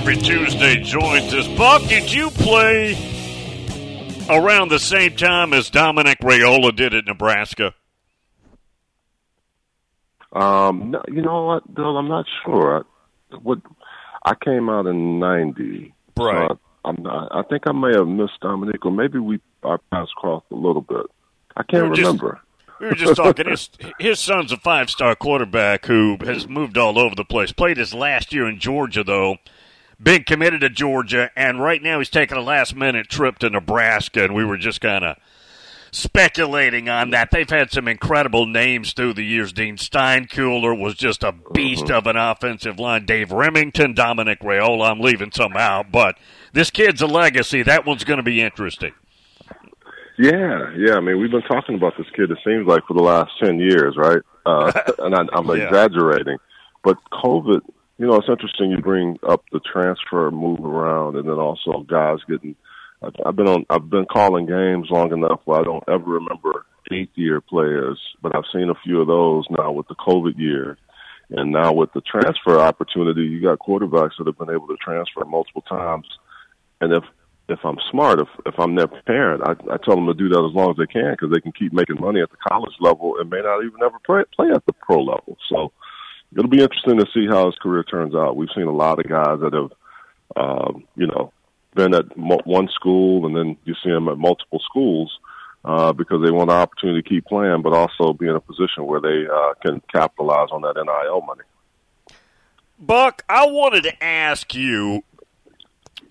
every Tuesday joins us. Buck, did you play around the same time as Dominic Raiola did at Nebraska? Um, no, you know what, Bill? I'm not sure. I, what I came out in '90, right? So I, I'm not, I think I may have missed Dominic, or maybe we our paths crossed a little bit. I can't we remember. Just, we were just talking. his his son's a five star quarterback who has moved all over the place. Played his last year in Georgia though. Big committed to Georgia, and right now he's taking a last minute trip to Nebraska, and we were just kind of speculating on that. They've had some incredible names through the years. Dean Steinkuhler was just a beast mm-hmm. of an offensive line. Dave Rimington, Dominic Raiola. I'm leaving some out, but this kid's a legacy. That one's going to be interesting. Yeah, yeah. I mean, we've been talking about this kid. It seems like for the last ten years, right? Uh, and I, I'm yeah. exaggerating, but COVID. You know, it's interesting. You bring up the transfer move around, and then also guys getting I've been on. I've been calling games long enough where I don't ever remember eighth year players, but I've seen a few of those now with the COVID year, and now with the transfer opportunity, you got quarterbacks that have been able to transfer multiple times. And if if I'm smart, if if I'm their parent, I, I tell them to do that as long as they can because they can keep making money at the college level and may not even ever play, play at the pro level. So it'll be interesting to see how his career turns out. We've seen a lot of guys that have, um, you know, been at one school and then you see them at multiple schools uh, because they want the opportunity to keep playing, but also be in a position where they uh, can capitalize on that NIL money. Buck, I wanted to ask you,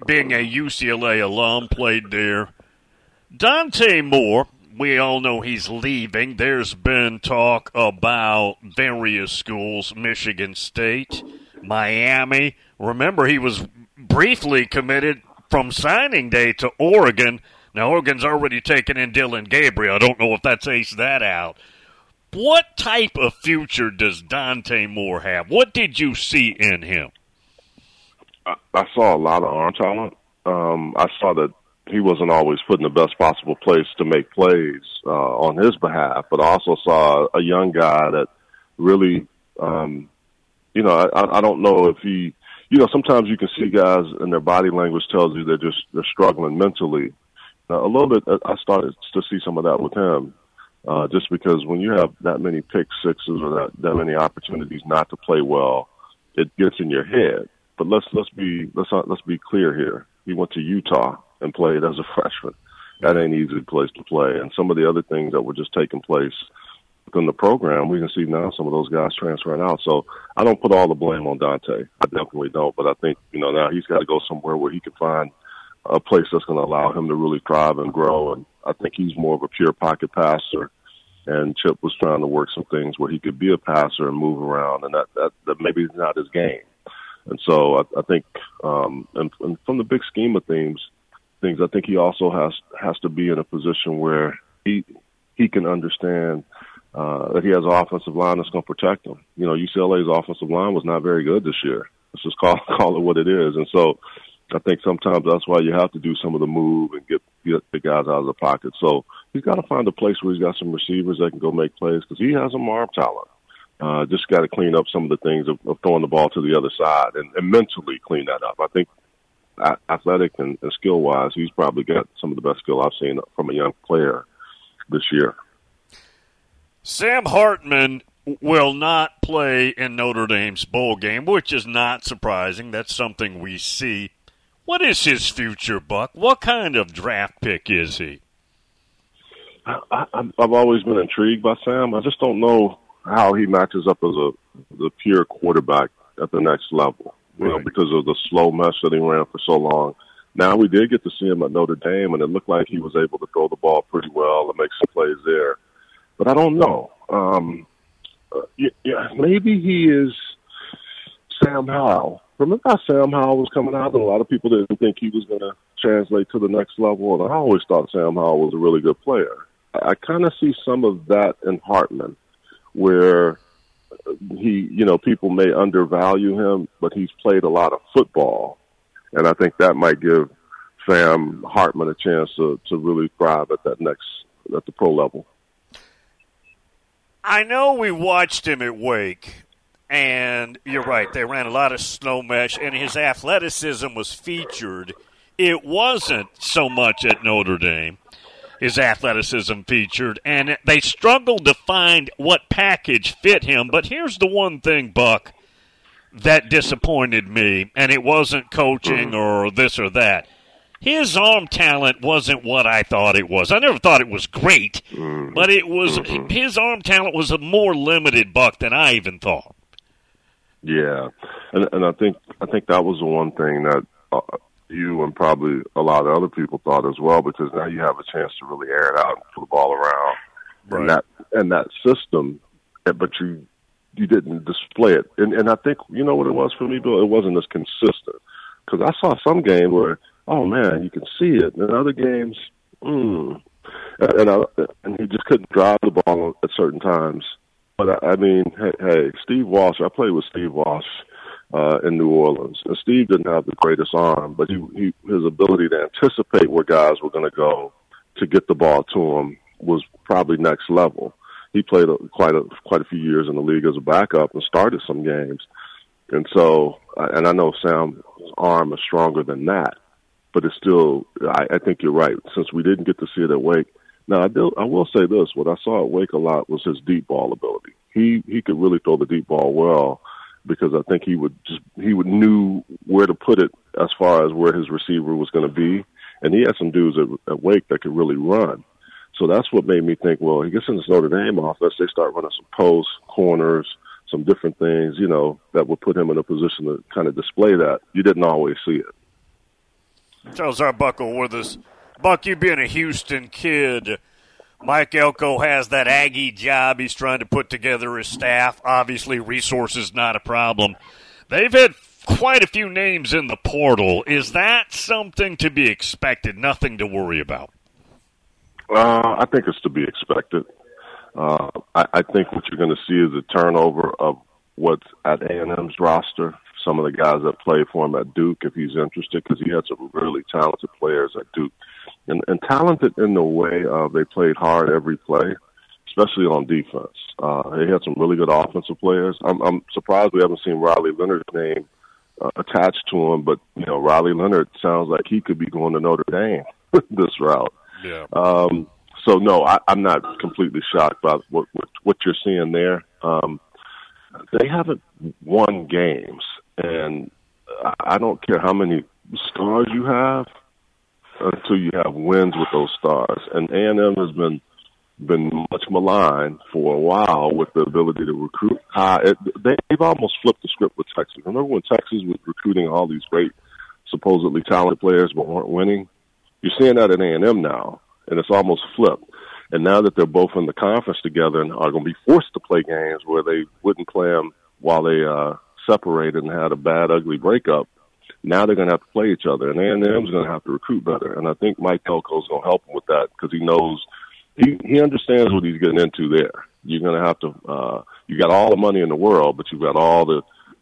being a UCLA alum, played there, Dante Moore. We all know he's leaving. There's been talk about various schools, Michigan State, Miami. Remember, he was briefly committed from signing day to Oregon. Now, Oregon's already taken in Dillon Gabriel. I don't know if that's aced that out. What type of future does Dante Moore have? What did you see in him? I, I saw a lot of arm talent. Um, I saw that he wasn't always put in the best possible place to make plays uh, on his behalf, but I also saw a young guy that really, um, you know, I, I don't know if he you know, sometimes you can see guys and their body language tells you they're just they're struggling mentally. Now, a little bit, I started to see some of that with him, uh, just because when you have that many pick sixes or that that many opportunities not to play well, it gets in your head. But let's let's be let's let's be clear here. He went to Utah and played as a freshman. That ain't easy place to play. And some of the other things that were just taking place within the program, we can see now some of those guys transferring out. So I don't put all the blame on Dante. I definitely don't. But I think, you know, now he's got to go somewhere where he can find a place that's going to allow him to really thrive and grow. And I think he's more of a pure pocket passer. And Chip was trying to work some things where he could be a passer and move around, and that that, that maybe is not his game. And so I, I think, um, and, and from the big scheme of things, things I think he also has has to be in a position where he he can understand uh, that he has an offensive line that's going to protect him. You know, UCLA's offensive line was not very good this year. Let's just call call it what it is. And so, I think sometimes that's why you have to do some of the move and get get the guys out of the pocket. So he's got to find a place where he's got some receivers that can go make plays because he has some arm talent. Uh, just got to clean up some of the things of, of throwing the ball to the other side and, and mentally clean that up. I think athletic and, and skill wise, he's probably got some of the best skill I've seen from a young player this year. Sam Hartman will not play in Notre Dame's bowl game, which is not surprising. That's something we see. What is his future, Buck? What kind of draft pick is he? I, I've always been intrigued by Sam. I just don't know how he matches up as a the pure quarterback at the next level. You right. know, because of the slow mesh that he ran for so long. Now we did get to see him at Notre Dame, and it looked like he was able to throw the ball pretty well and make some plays there but I don't know. Um, uh, yeah, maybe he is Sam Howell. Remember how Sam Howell was coming out, and a lot of people didn't think he was going to translate to the next level. And I always thought Sam Howell was a really good player. I, I kind of see some of that in Hartman, where he, you know, people may undervalue him, but he's played a lot of football, and I think that might give Sam Hartman a chance to to really thrive at that next at the pro level. I know we watched him at Wake, And you're right, they ran a lot of slow mesh, and his athleticism was featured. It wasn't so much at Notre Dame. His athleticism featured, and they struggled to find what package fit him. But here's the one thing, Buck, that disappointed me, and it wasn't coaching or this or that his arm talent wasn't what I thought it was. I never thought it was great, mm-hmm. but it was mm-hmm. his arm talent was a more limited buck than I even thought. Yeah, and and I think I think that was the one thing that uh, you and probably a lot of other people thought as well, because now you have a chance to really air it out and put the ball around, right. and that and that system, eh, but you you didn't display it, and and I think you know what it was for me, Bill. It wasn't as consistent because I saw some game where oh man, you can see it. And in other games, mm, and I, and he just couldn't drive the ball at certain times. But I, I mean, hey, hey, Steve Walsh. I played with Steve Walsh uh, in New Orleans, and Steve didn't have the greatest arm, but he, he his ability to anticipate where guys were going to go to get the ball to him was probably next level. He played a, quite a quite a few years in the league as a backup and started some games, and so and I know Sam's arm is stronger than that but it's still. I, I think you're right. Since we didn't get to see it at Wake, now I do. I will say this: what I saw at Wake a lot was his deep ball ability. He he could really throw the deep ball well because I think he would just he would knew where to put it as far as where his receiver was going to be, and he had some dudes at, at Wake that could really run. So that's what made me think, well, he gets in this Notre Dame offense, they start running some posts, corners, some different things, you know, that would put him in a position to kind of display that. You didn't always see it. Charles Arbuckle with us. Buck, you being a Houston kid, Mike Elko has that Aggie job. He's trying to put together his staff. Obviously, resources not a problem. They've had quite a few names in the portal. Is that something to be expected? Nothing to worry about. Uh, I think it's to be expected. Uh, I, I think what you're going to see is a turnover of what's at A&M's roster some of the guys that play for him at Duke if he's interested because he had some really talented players at Duke and, and talented in the way of they played hard every play, especially on defense. Uh, they had some really good offensive players. I'm, I'm surprised we haven't seen Riley Leonard's name uh, attached to him, but you know Riley Leonard sounds like he could be going to Notre Dame this route. Yeah. Um, so no, I, I'm not completely shocked by what what, what you're seeing there. Um, they haven't won games and I don't care how many stars you have until you have wins with those stars. And A and M has been been much maligned for a while with the ability to recruit high. It, they've almost flipped the script with Texas. Remember when Texas was recruiting all these great, supposedly talented players but weren't winning? You're seeing that at A and M now, and it's almost flipped. And now that they're both in the conference together and are going to be forced to play games where they wouldn't play them while they uh, separated and had a bad, ugly breakup. Now they're going to have to play each other, and A&M's going to have to recruit better. And I think Mike Elko's going to help him with that because he knows he he understands what he's getting into there. You're going to have to uh, you got all the money in the world, but you've got all the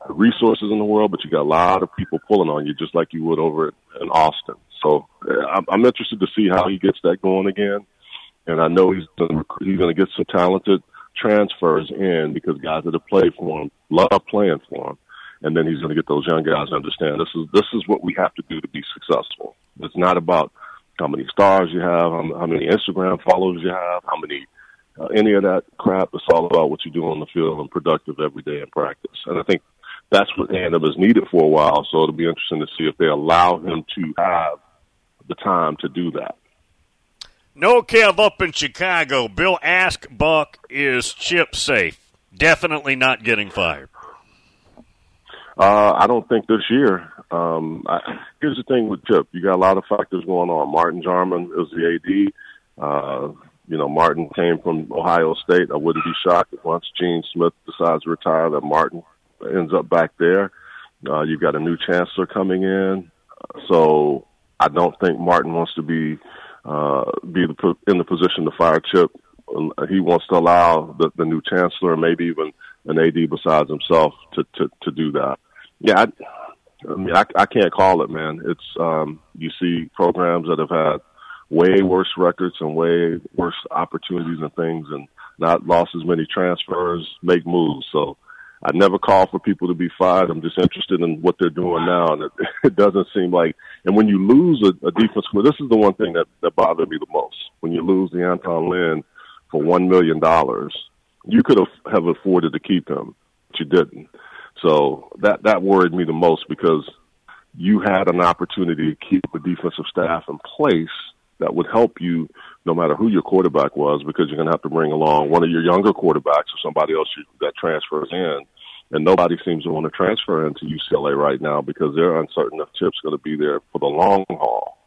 resources in the world, but you got a lot of people pulling on you, just like you would over in Austin. So I'm, I'm interested to see how he gets that going again. And I know he's gonna, he's going to get some talented transfers in because guys that have played for him love playing for him. And then he's going to get those young guys to understand this is this is what we have to do to be successful. It's not about how many stars you have, how, many Instagram followers you have, how many uh, any of that crap. It's all about what you do on the field and productive every day in practice. And I think that's what A&M has needed for a while. So it'll be interesting to see if they allow him to have the time to do that. No Kev up in Chicago. Bill Ask Buck is chip safe. Definitely not getting fired. Uh, I don't think this year. Um, I, here's the thing with Chip. You got a lot of factors going on. Martin Jarmond is the AD. Uh, you know, Martin came from Ohio State. I wouldn't be shocked if once Gene Smith decides to retire that Martin ends up back there. Uh, you've got a new chancellor coming in. So I don't think Martin wants to be uh, be in the position to fire Chip. He wants to allow the, the new chancellor, maybe even an AD besides himself, to to, to do that. Yeah, I, I mean, I, I can't call it, man. It's um, you see programs that have had way worse records and way worse opportunities and things, and not lost as many transfers, make moves. So I never call for people to be fired. I'm just interested in what they're doing now, and it, it doesn't seem like. And when you lose a, a defense, this is the one thing that that bothered me the most. When you lose D'Anton Lynn for one million dollars, you could have have afforded to keep him, but you didn't. So that that worried me the most because you had an opportunity to keep the defensive staff in place that would help you no matter who your quarterback was because you're going to have to bring along one of your younger quarterbacks or somebody else that transfers in. And nobody seems to want to transfer into UCLA right now because they're uncertain if Chip's going to be there for the long haul.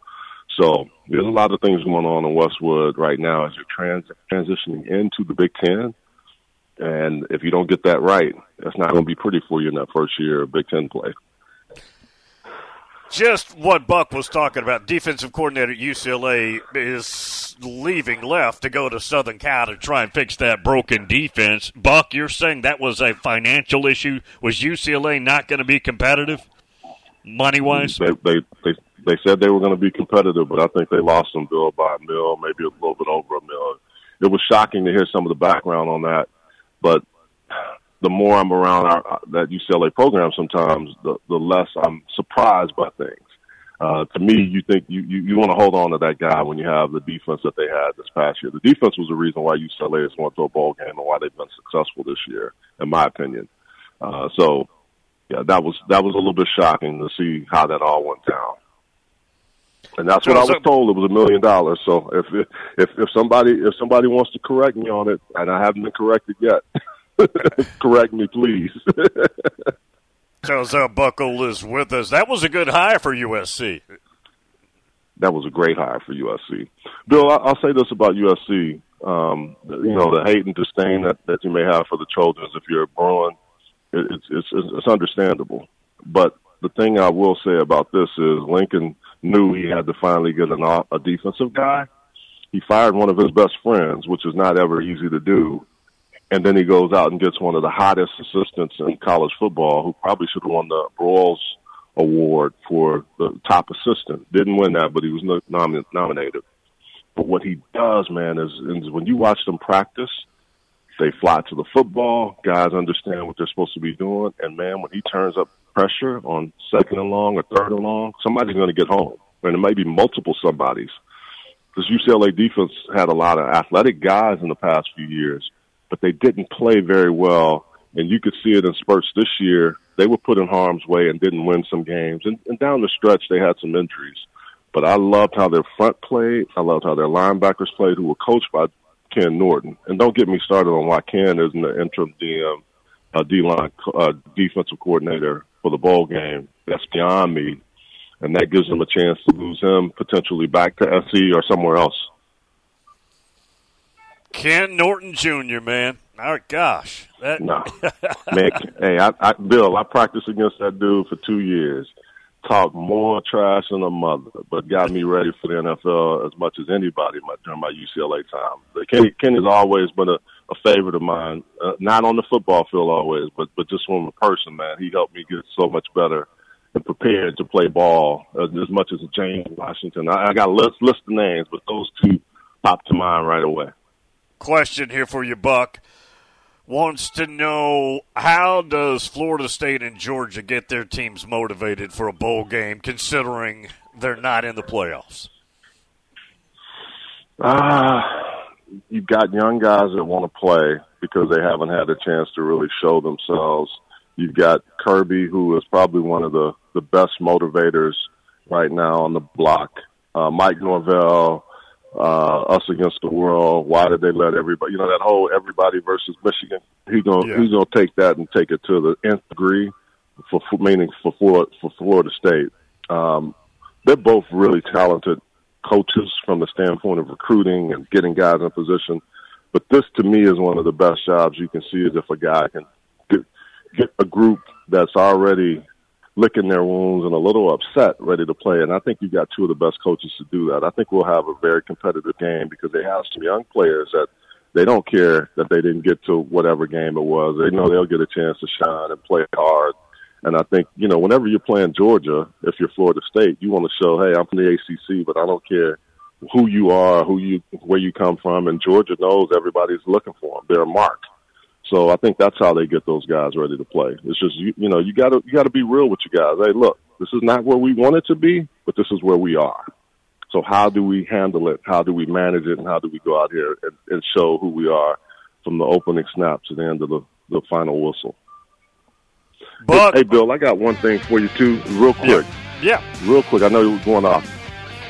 So there's a lot of things going on in Westwood right now as you're trans- transitioning into the Big Ten. And if you don't get that right, that's not going to be pretty for you in that first year of Big Ten play just what Buck was talking about. Defensive coordinator at UCLA is leaving left to go to Southern Cal to try and fix that broken defense. Buck, you're saying that was a financial issue? Was UCLA not going to be competitive, money wise? They, they they they said they were going to be competitive, but I think they lost some Bill, by a mill, maybe a little bit over a mill. It was shocking to hear some of the background on that, but the more I'm around our, that UCLA program, sometimes the, the less I'm surprised by things. Uh, to me, you think you, you, you want to hold on to that guy when you have the defense that they had this past year. The defense was the reason why UCLA has won to a bowl game and why they've been successful this year, in my opinion. Uh, so, yeah, that was that was a little bit shocking to see how that all went down. And that's what I was told. It was a million dollars. So if if if somebody if somebody wants to correct me on it, and I haven't been corrected yet. Correct me, please. Charles Buckle is with us. That was a good hire for USC. That was a great hire for USC. Bill, I'll say this about USC. Um, you know, the hate and disdain that, that you may have for the Trojans if you're a Bruin, it's, it's, it's understandable. But the thing I will say about this is Lincoln knew he had to finally get an, a defensive guy. He fired one of his best friends, which is not ever easy to do and then he goes out and gets one of the hottest assistants in college football, who probably should have won the Broyles Award for the top assistant. Didn't win that, but he was nom- nominated. But what he does, man, is, is when you watch them practice, they fly to the football. Guys understand what they're supposed to be doing, and man, when he turns up pressure on second and long or third and long, somebody's going to get home, and it may be multiple somebodies. This UCLA defense had a lot of athletic guys in the past few years but they didn't play very well. And you could see it in spurts this year. They were put in harm's way and didn't win some games. And, and down the stretch, they had some injuries. But I loved how their front played. I loved how their linebackers played, who were coached by Ken Norton. And don't get me started on why Ken isn't the interim DM, uh, D-line uh, defensive coordinator for the bowl game. That's beyond me. And that gives them a chance to lose him potentially back to SC or somewhere else. Ken Norton Jr., man. Oh gosh, that... no, man. Hey, I, I, Bill, I practiced against that dude for two years. Talked more trash than a mother, but got me ready for the NFL as much as anybody during my UCLA time. But Kenny, Kenny's always been a, a favorite of mine. Uh, not on the football field always, but but just from a person, man. He helped me get so much better and prepared to play ball as, as much as James Washington. I, I got a list list of names, but those two pop to mind right away question here for you, Buck. Wants to know how does Florida State and Georgia get their teams motivated for a bowl game, considering they're not in the playoffs? Ah, uh, you've got young guys that want to play because they haven't had a chance to really show themselves. You've got Kirby, who is probably one of the the best motivators right now on the block. Uh, Mike Norvell, uh, us against the world. Why did they let everybody? You know that whole everybody versus Michigan. He's gonna yeah. he's gonna take that and take it to the nth degree for, for meaning for Florida, for Florida State. Um, they're both really talented coaches from the standpoint of recruiting and getting guys in position. But this to me is one of the best jobs you can see is if a guy can get, get a group that's already licking their wounds and a little upset, ready to play. And I think you've got two of the best coaches to do that. I think we'll have a very competitive game because they have some young players that they don't care that they didn't get to whatever game it was. They know they'll get a chance to shine and play hard. And I think, you know, whenever you're playing Georgia, if you're Florida State, you want to show, hey, I'm from the ACC, but I don't care who you are, who you, where you come from. And Georgia knows everybody's looking for them. They're marked. So I think that's how they get those guys ready to play. It's just you, you know you got to you got to be real with you guys. Hey, look, this is not where we want it to be, but this is where we are. So how do we handle it? How do we manage it? And how do we go out here and, and show who we are from the opening snap to the end of the, the final whistle? But hey, Bill, I got one thing for you too, real quick. yeah, Real quick, I know you were going off.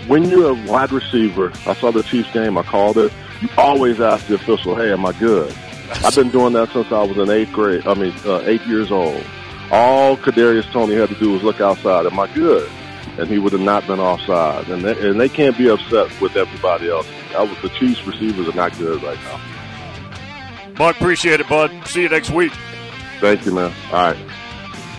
When you're a wide receiver, I saw the Chiefs game, I called it. You always ask the official, "Hey, am I good?" I've been doing that since I was in eighth grade. I mean, uh, eight years old. All Kadarius Toney had to do was look outside. Am I good? And he would have not been offside. And they, and they can't be upset with everybody else. I was, the Chiefs receivers are not good right now. Buck, appreciate it, bud. See you next week. Thank you, man. All right.